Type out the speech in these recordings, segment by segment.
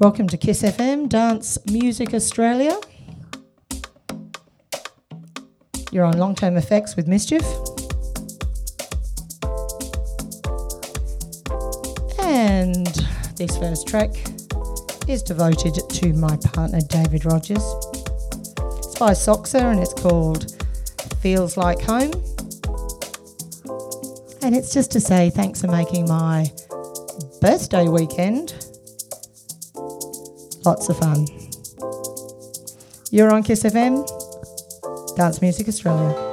Welcome to Kiss FM Dance Music Australia. You're on Long Term Effects with Mischief. And this first track is devoted to my partner David Rogers. It's by Soxa and it's called Feels Like Home. And it's just to say thanks for making my birthday weekend Lots of fun. You're on Kiss FM, Dance Music Australia.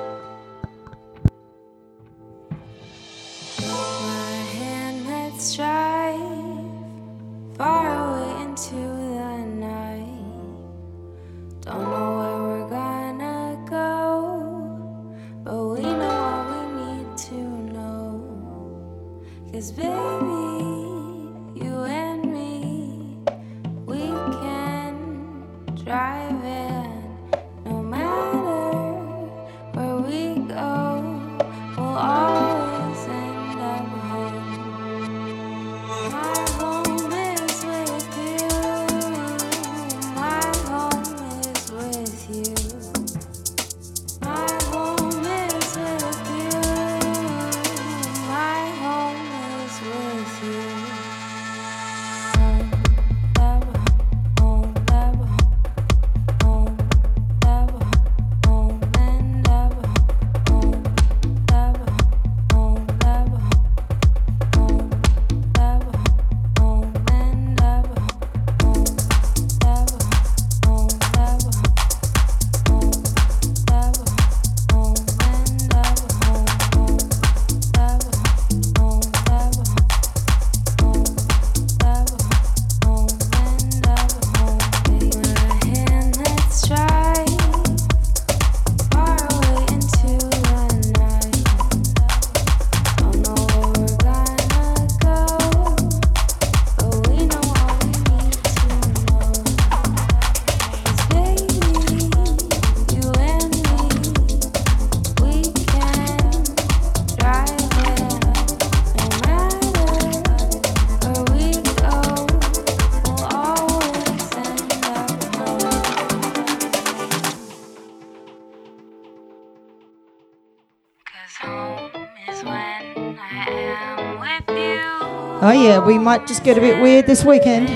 Yeah, we might just get a bit weird this weekend.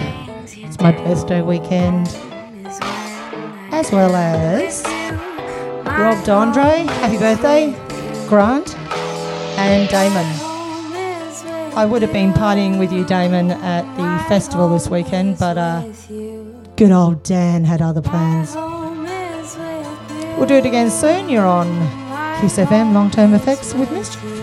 It's my birthday weekend. As well as Rob D'Andre, happy birthday, Grant, and Damon. I would have been partying with you, Damon, at the festival this weekend, but uh, good old Dan had other plans. We'll do it again soon. You're on Kiss FM Long Term Effects with Mischief.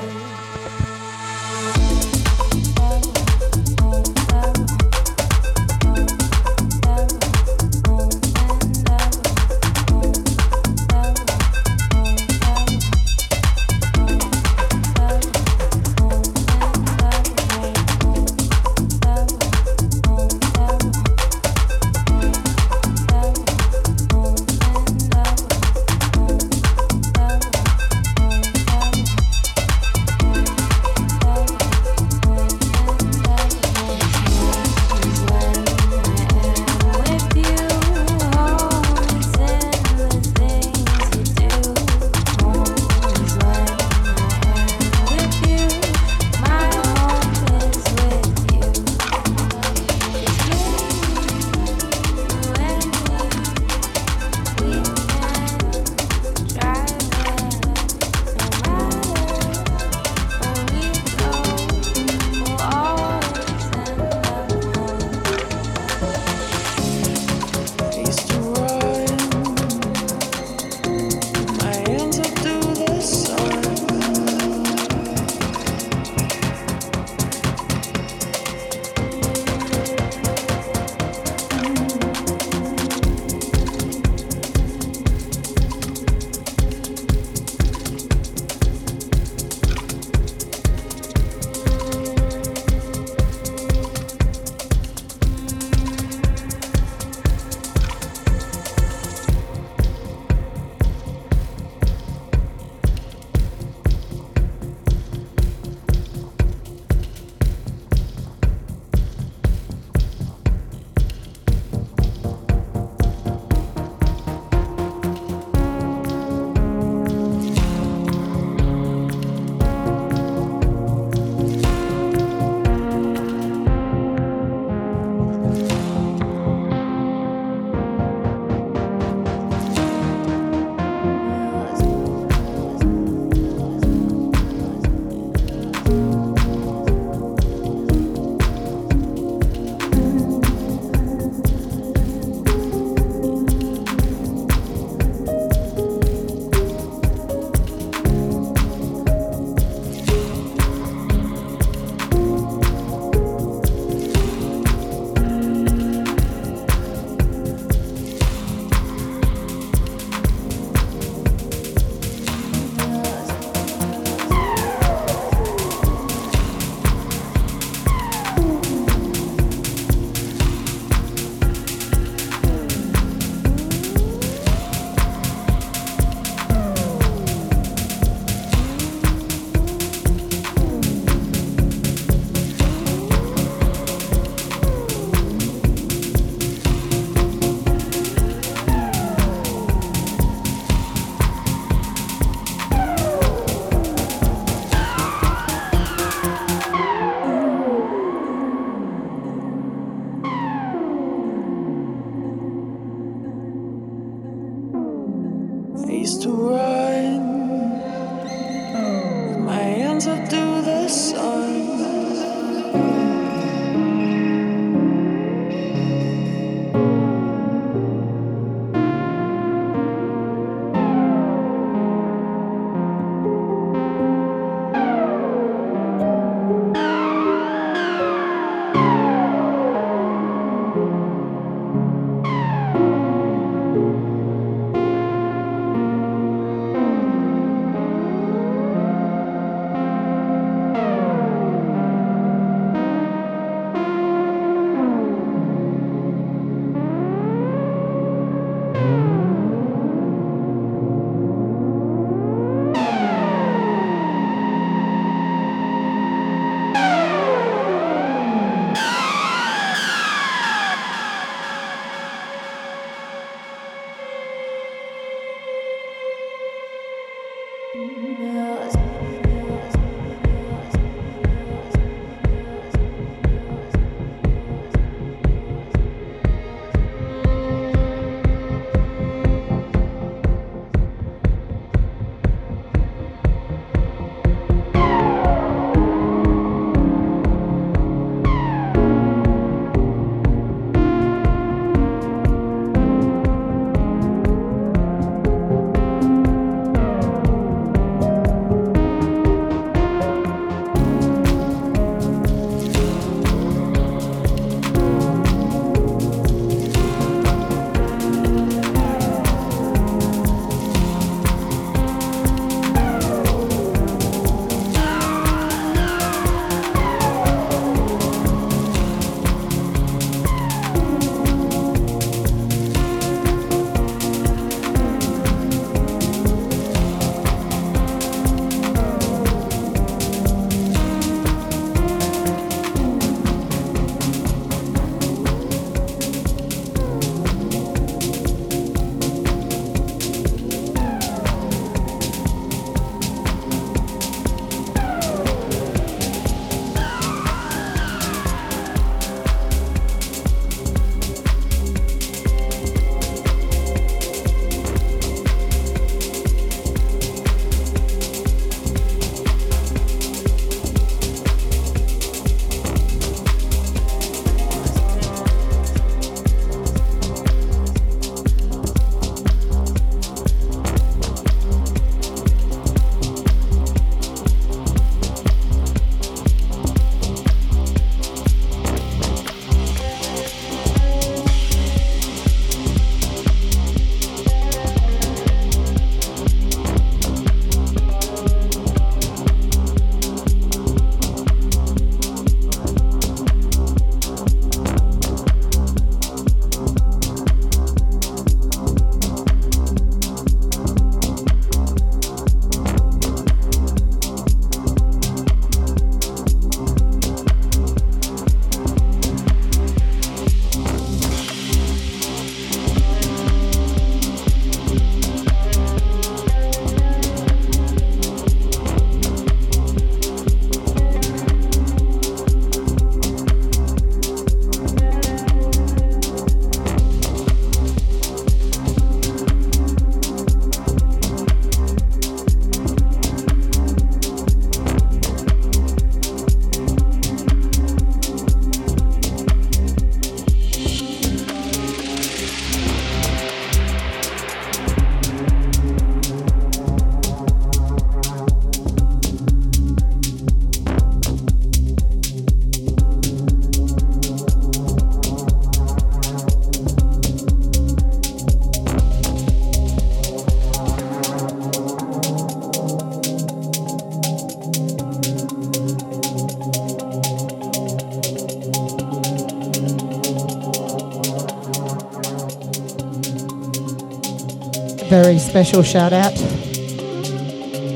Very special shout out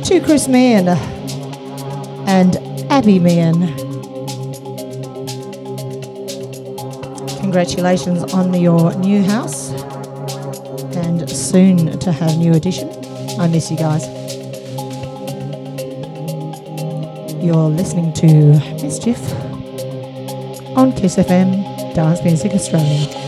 to Chris Meehan and Abby Meehan. Congratulations on your new house and soon to have new addition. I miss you guys. You're listening to Mischief on Kiss FM Dance Music Australia.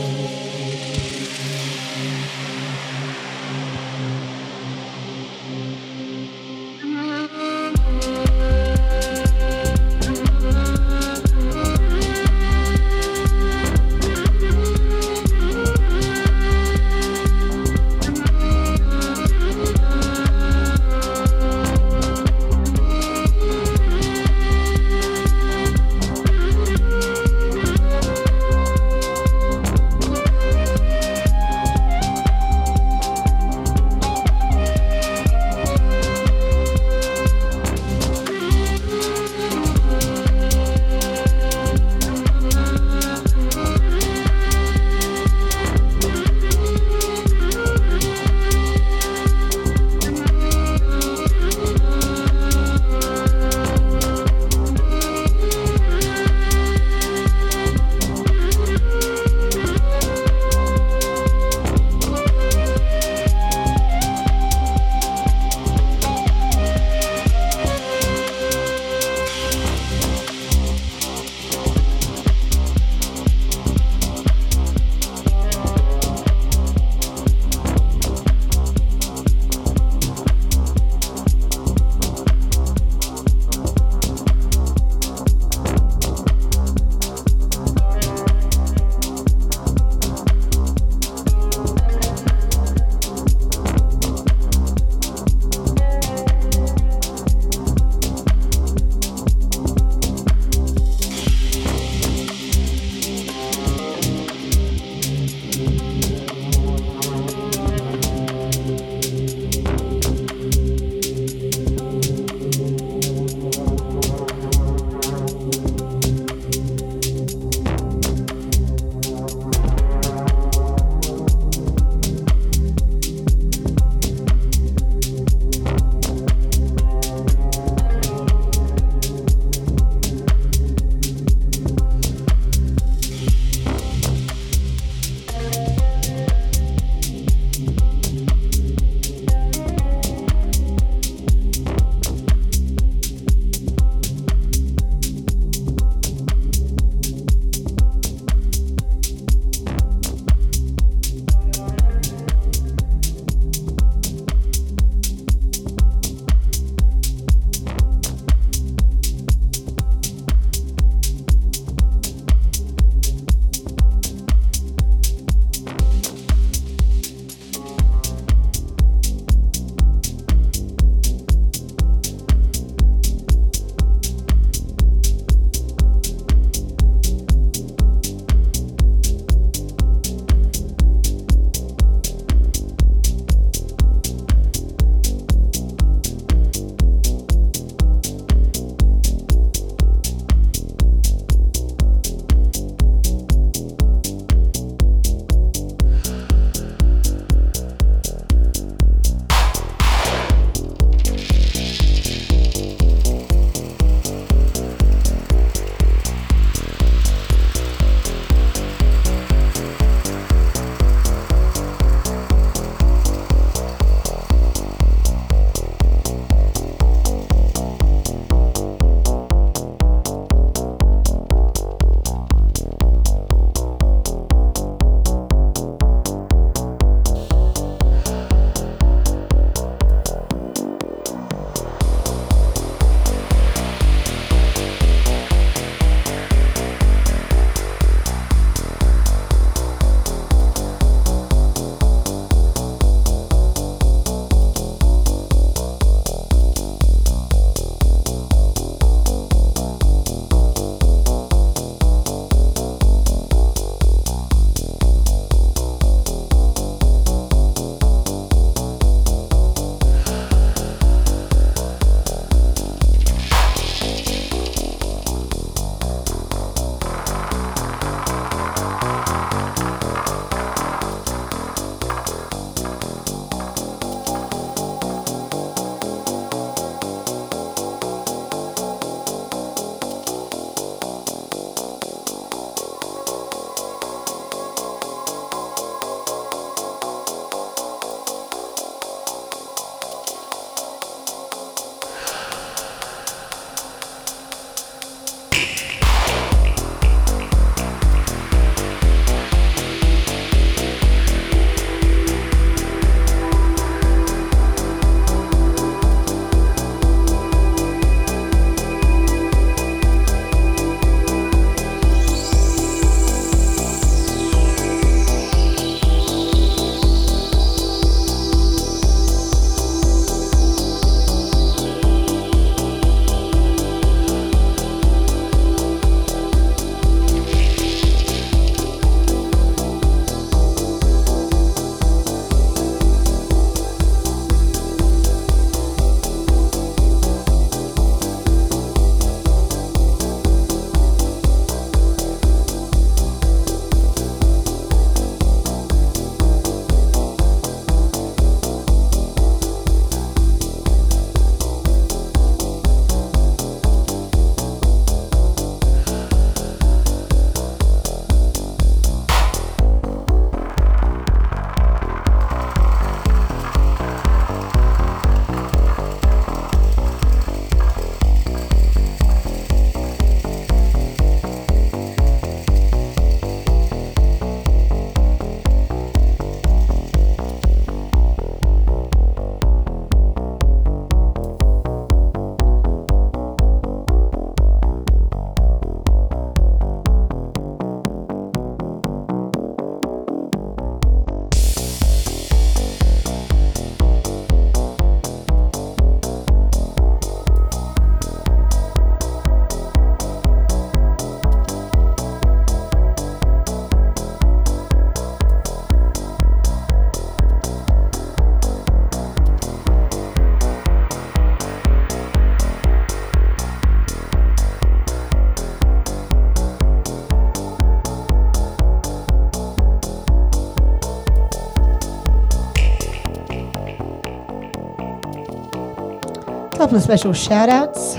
Couple of special shout outs.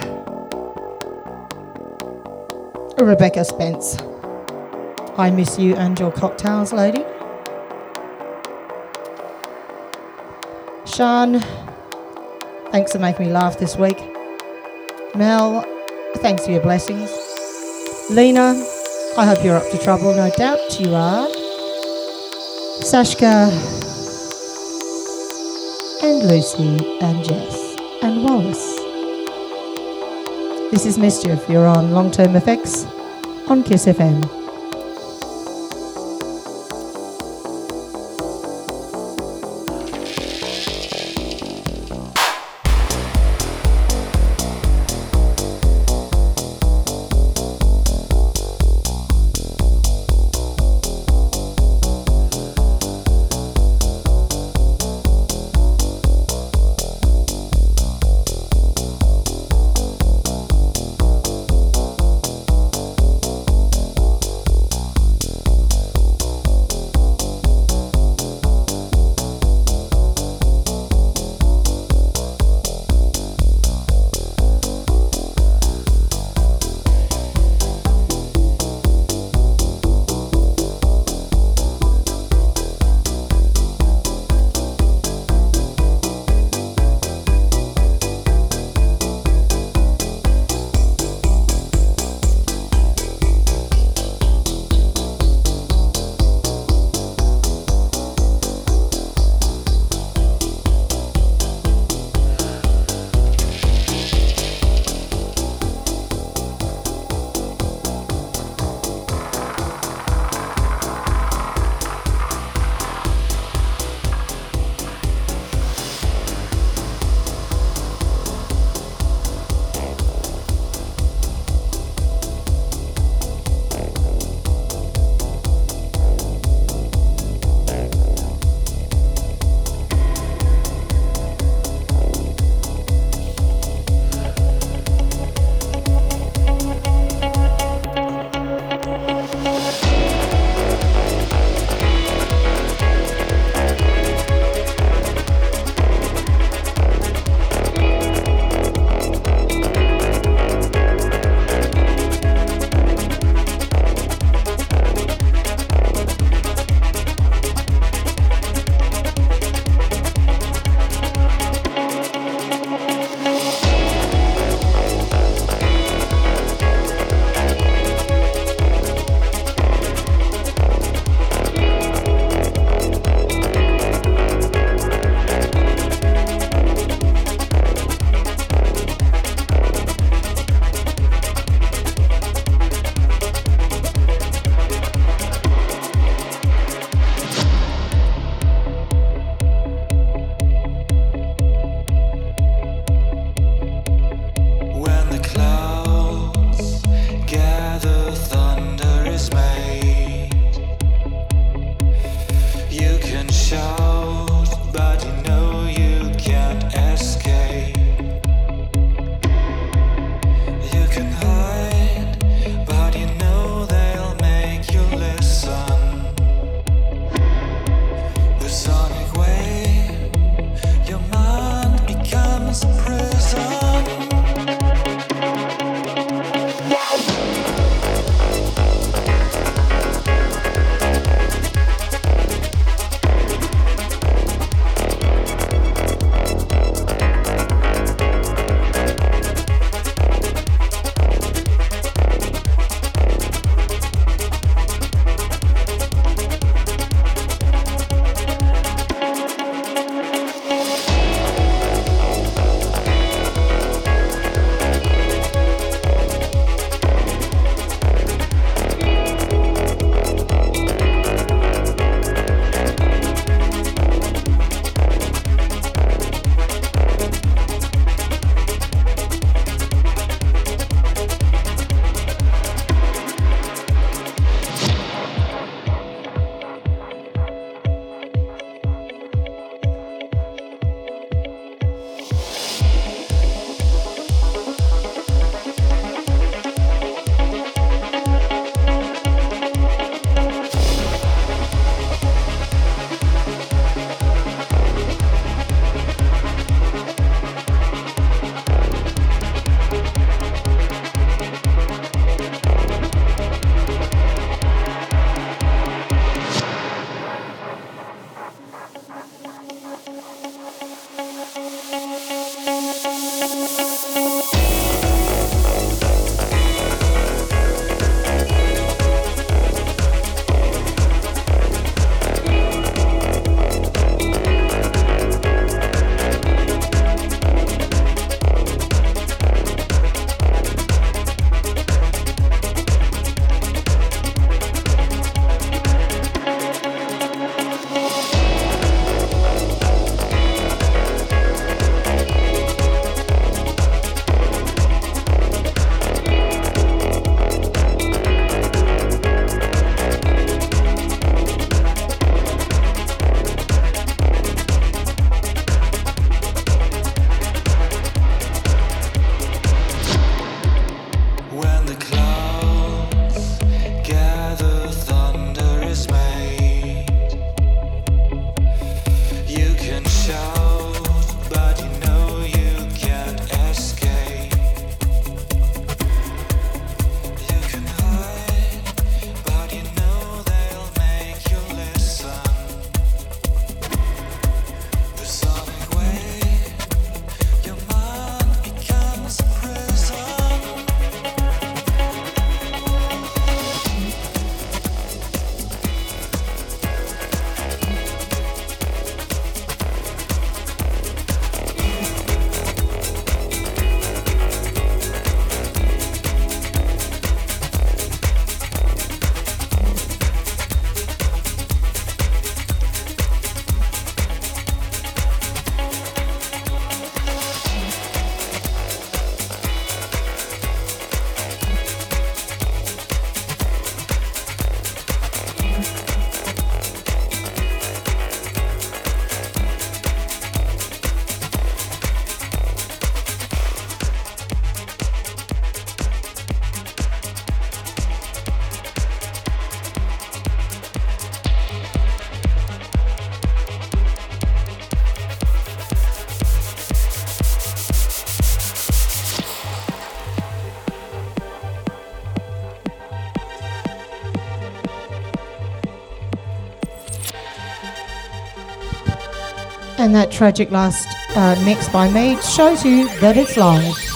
Rebecca Spence. I miss you and your cocktails, lady. Sean, thanks for making me laugh this week. Mel, thanks for your blessings. Lena, I hope you're up to trouble, no doubt you are. Sashka, and Lucy, and Jess, and Wallace. This is Mischief. You're on Long Term Effects on Kiss FM. And that tragic last uh, mix by me shows you that it's live.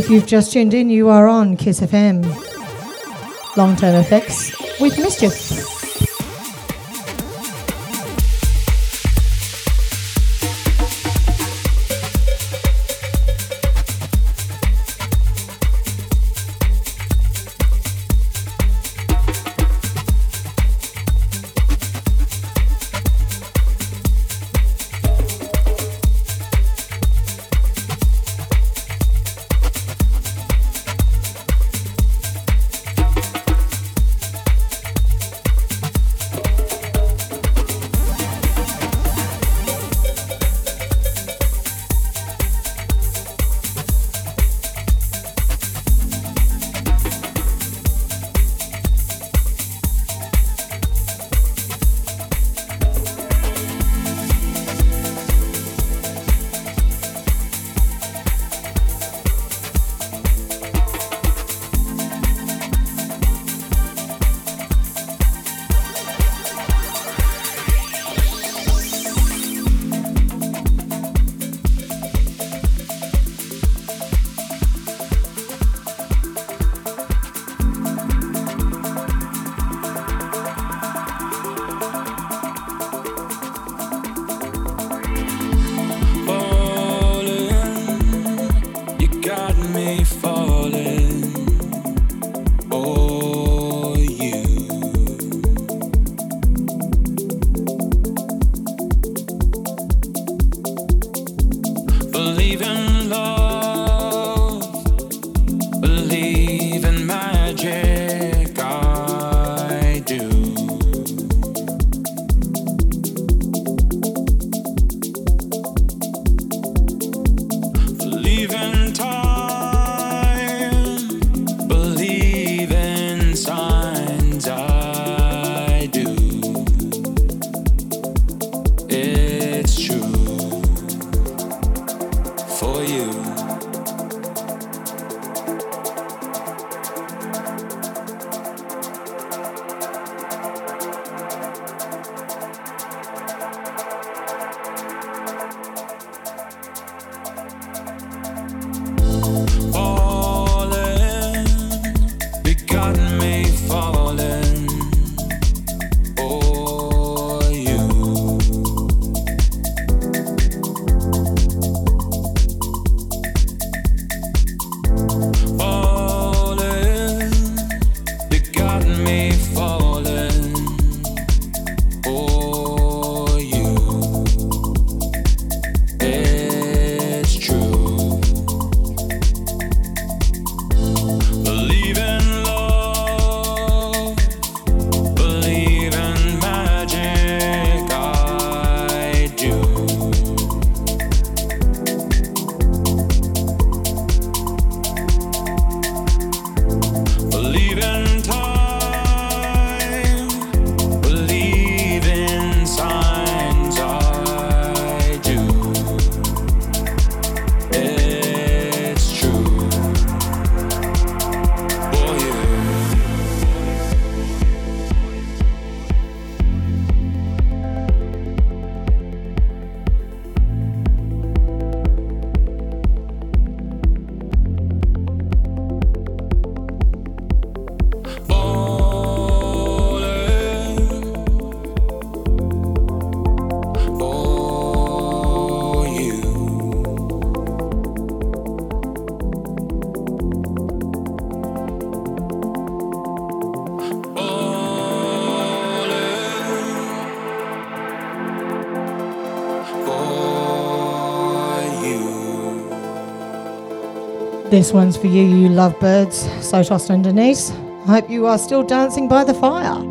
If you've just tuned in, you are on Kiss FM. Long term effects with Mischief. This one's for you, you lovebirds, Sotos and Denise. I hope you are still dancing by the fire.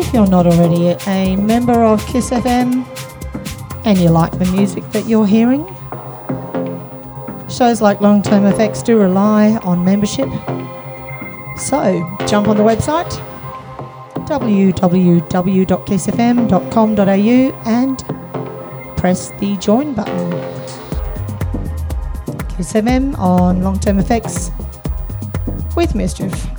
If you're not already a member of Kiss FM and you like the music that you're hearing, shows like Long Term Effects do rely on membership. So jump on the website www.kissfm.com.au and press the join button. Kiss FM on Long Term Effects with Mish Chief.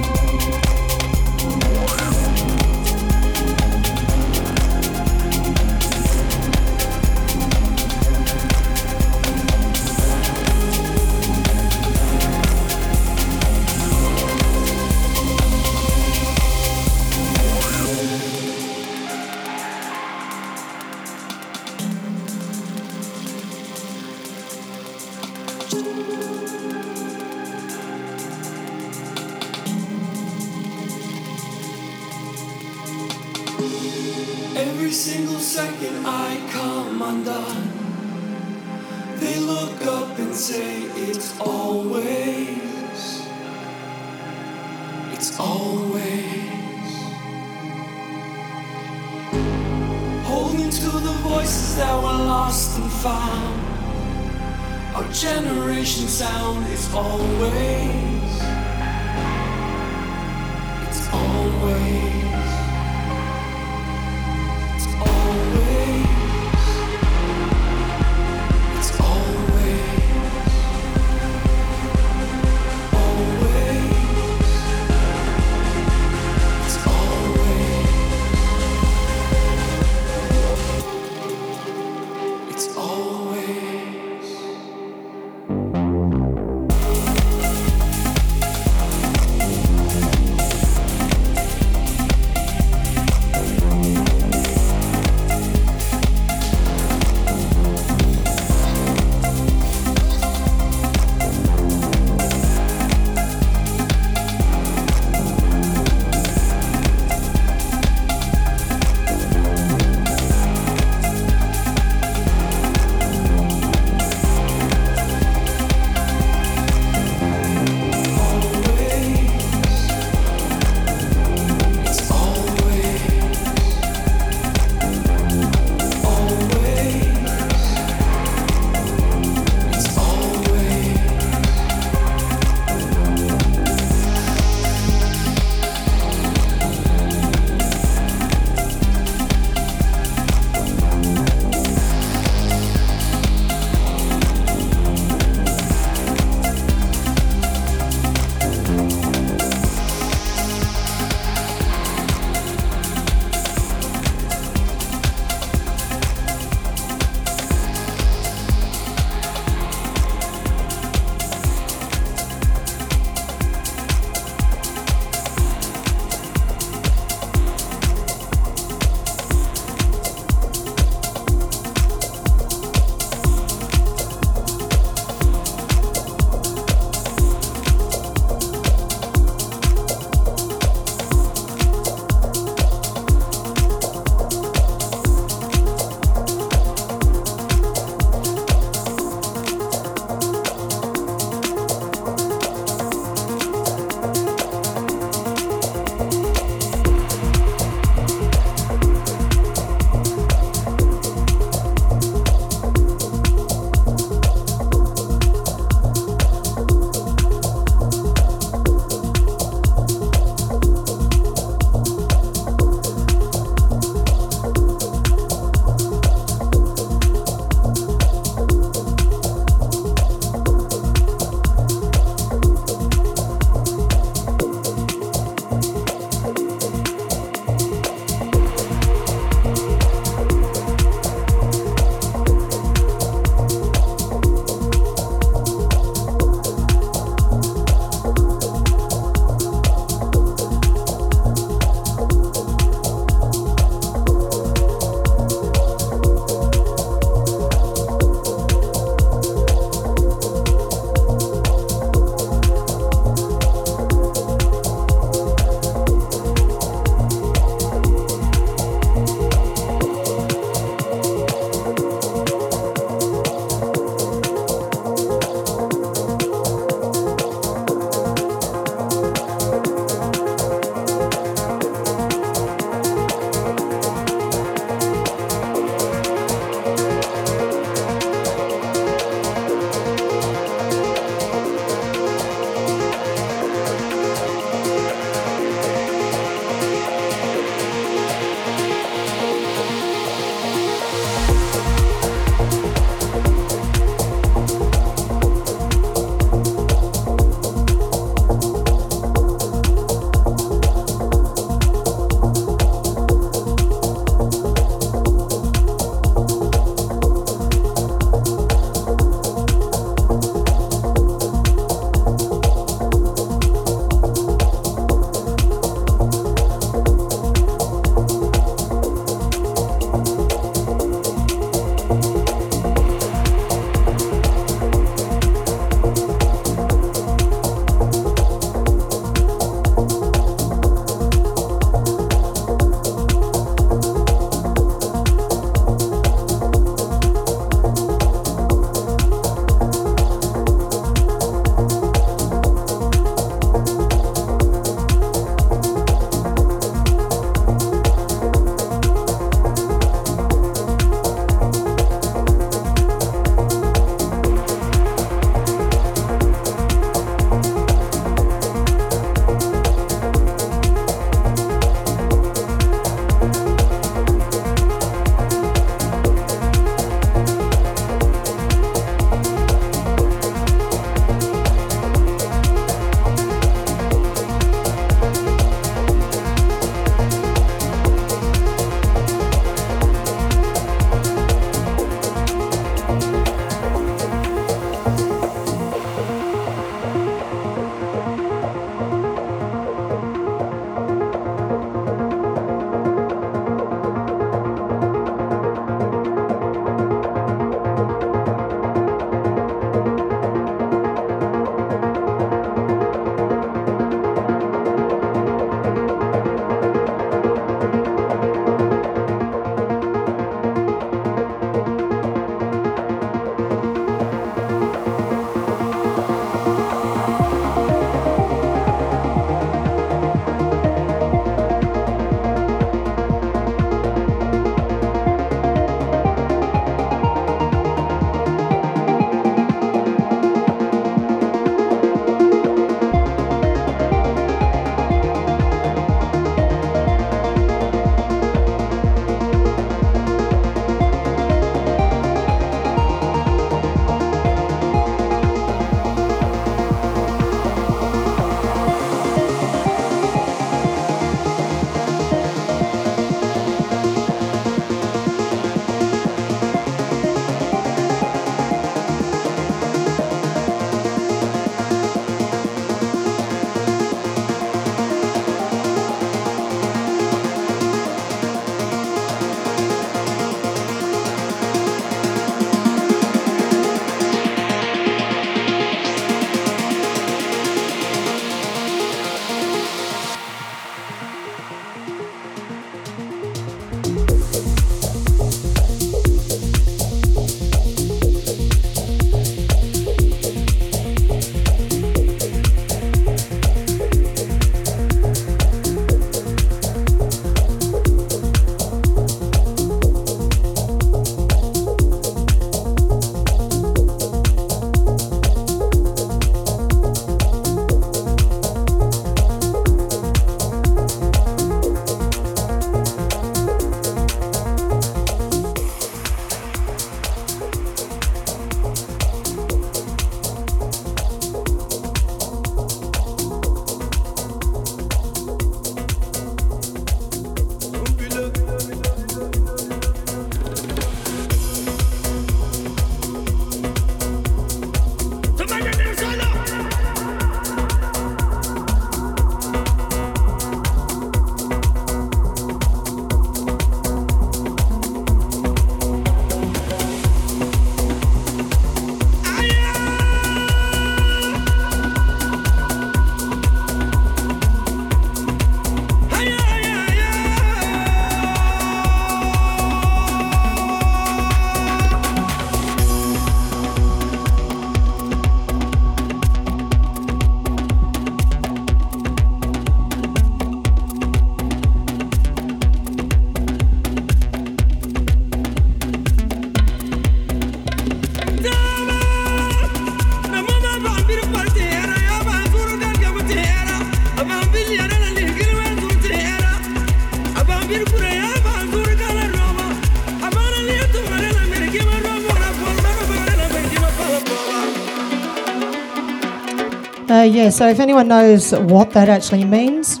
Yeah, so if anyone knows what that actually means,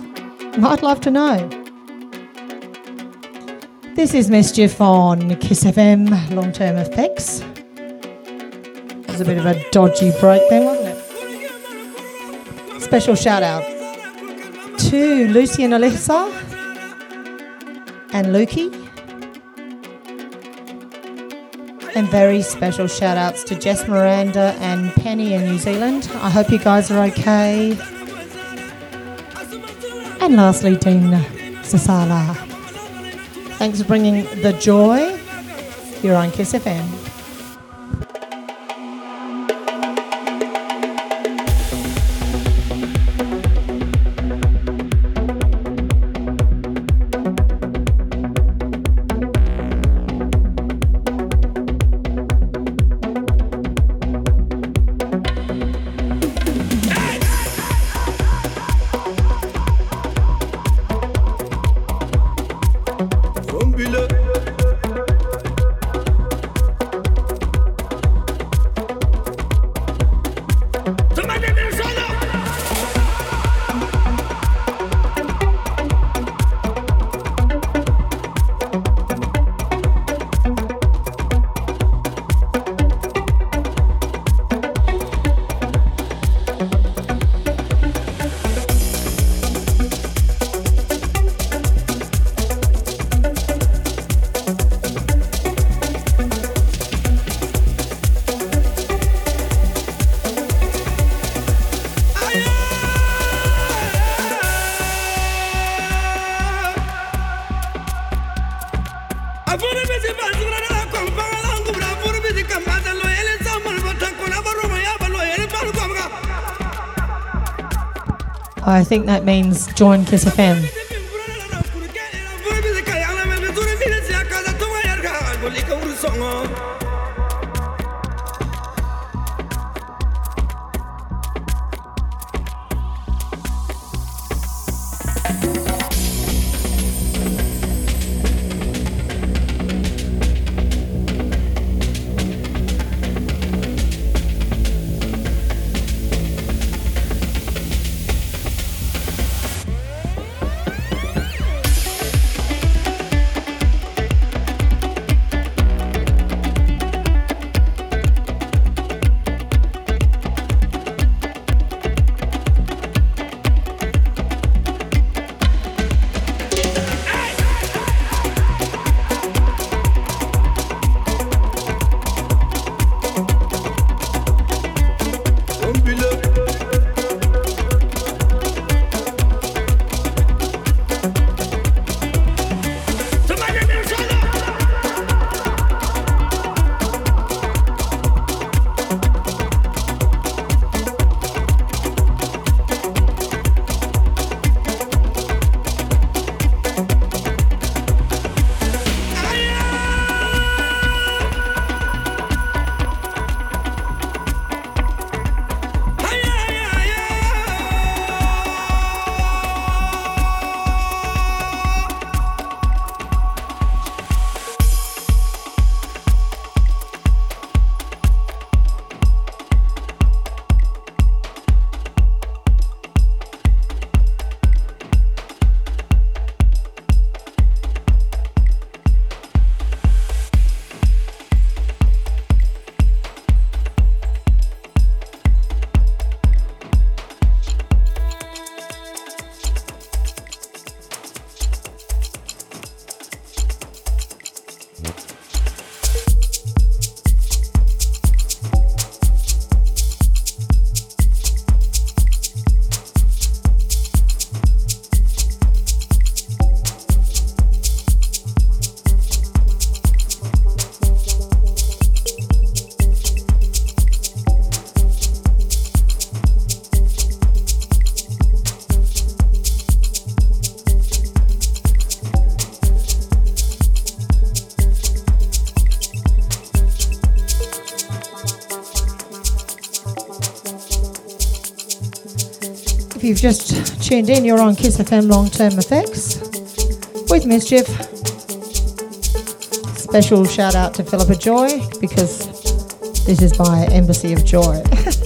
I'd love to know. This is Mish Chief on Kiss FM long term effects. It was a bit of a dodgy break there, wasn't it? Special shout out to Lucy and Alyssa and Lukey. And very special shout outs to Jess Miranda and Penny in New Zealand. I hope you guys are okay. And lastly, Dean Sasala. Thanks for bringing the joy. You're on Kiss FM. I think that means join Kiss FM. You've just tuned in, you're on Kiss FM Long Term Effects with Mish Chief. Special shout out to Philippa Joy because this is by Embassy of Joy.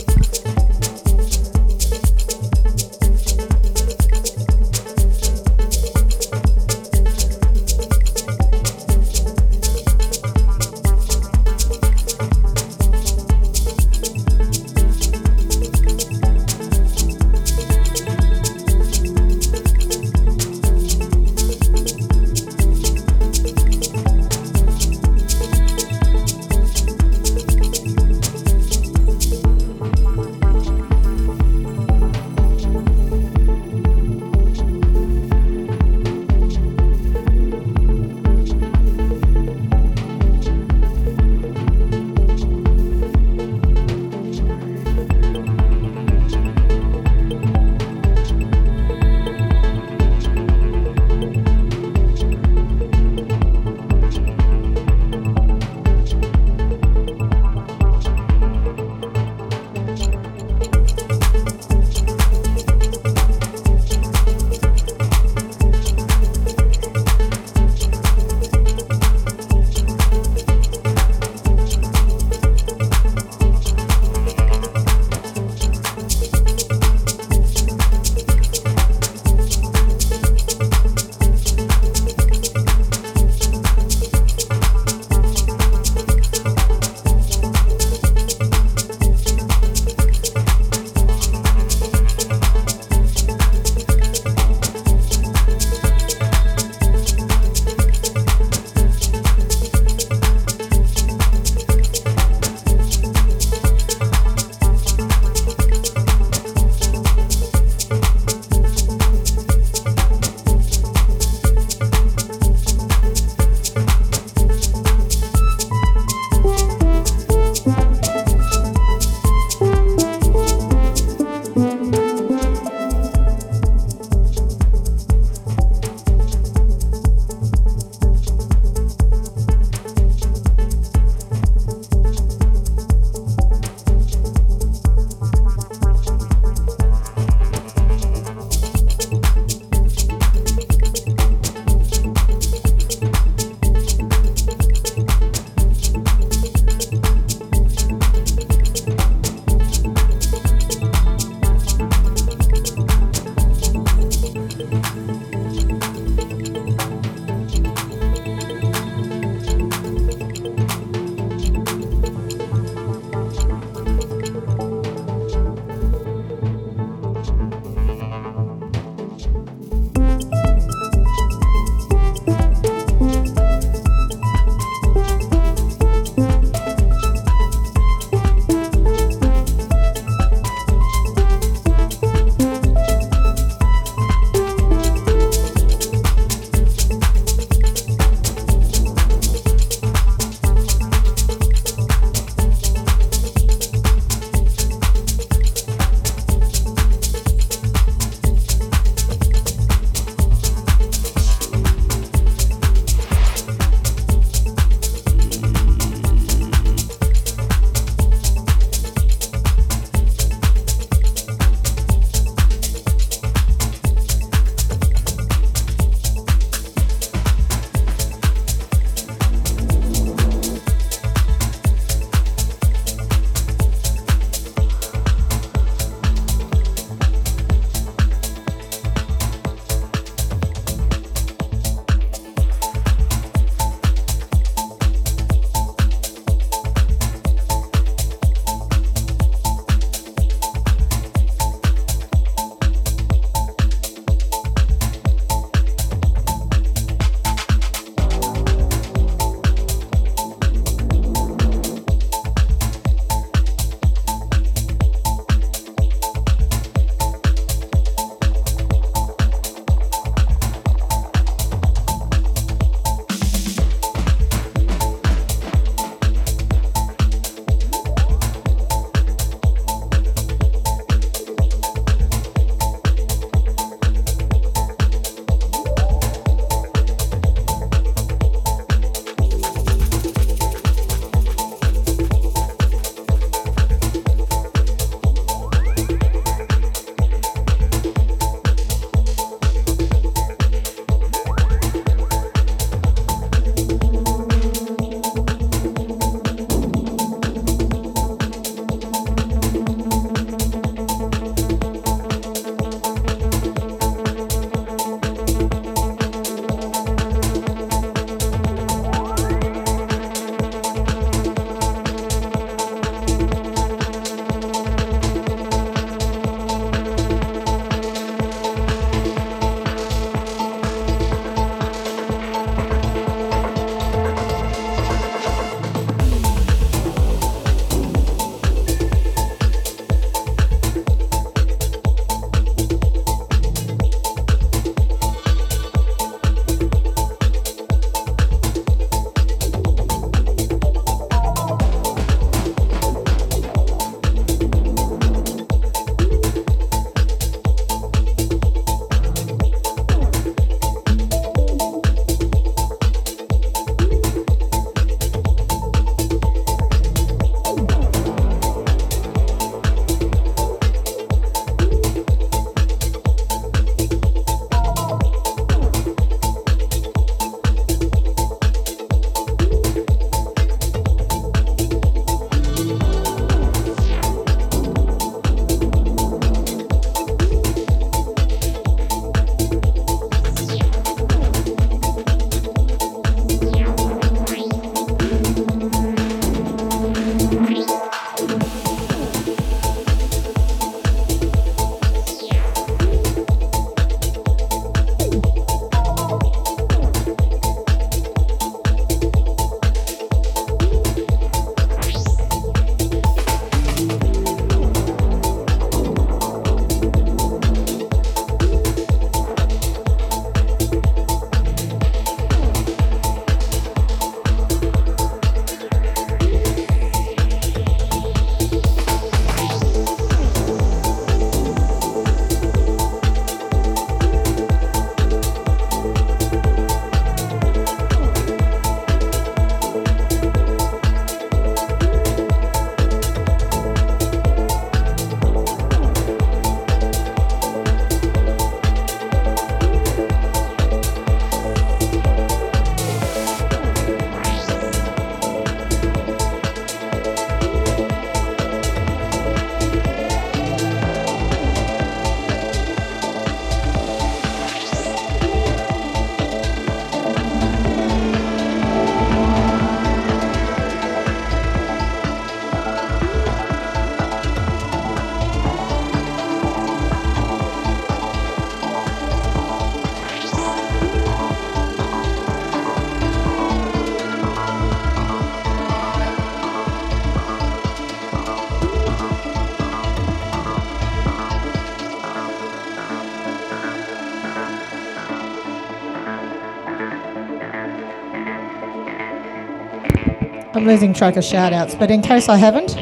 losing track of shout outs, but in case I haven't,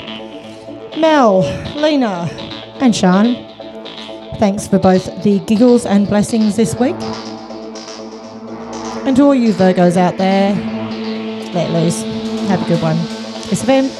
Mel, Lena, and Sean, thanks for both the giggles and blessings this week. And to all you Virgos out there, let loose. Have a good one. SFM. finally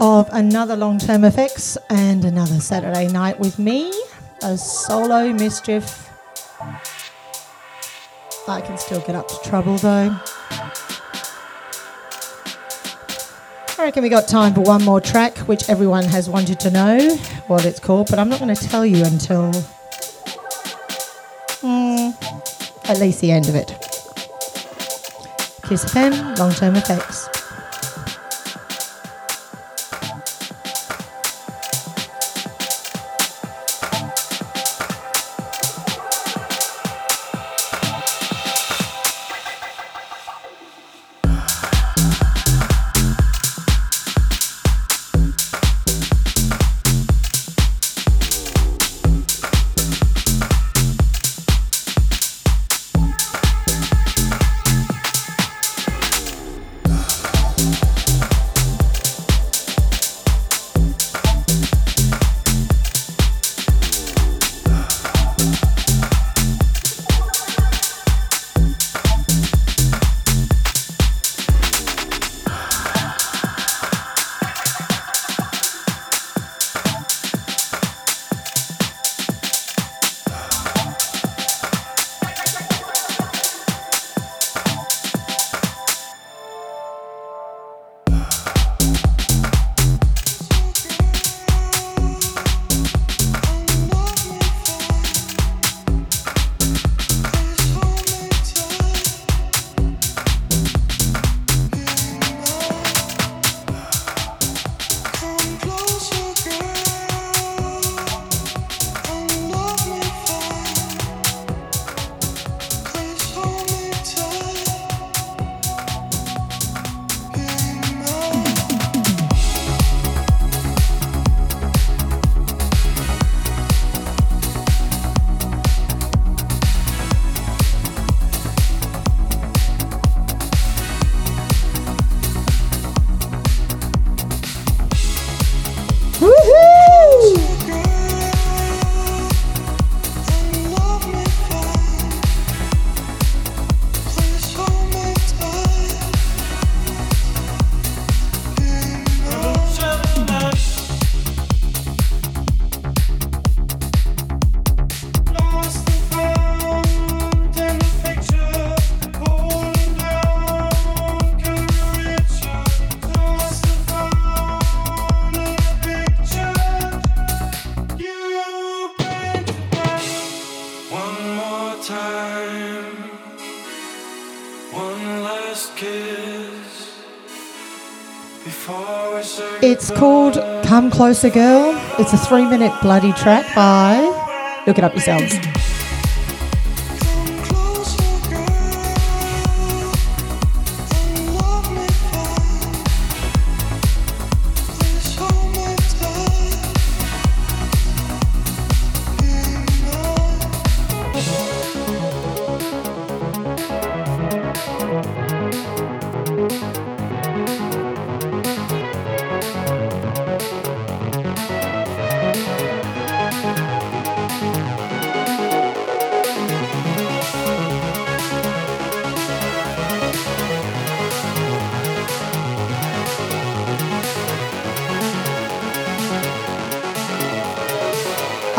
of another long term effects and another Saturday night with me, a solo Mish Chief. I can still get up to trouble though. I reckon we got time for one more track, which everyone has wanted to know what it's called, but I'm not going to tell you until mm, at least the end of it. Kiss FM, long term effects. Closer Girl. It's a three minute bloody track by. Look it up yourselves.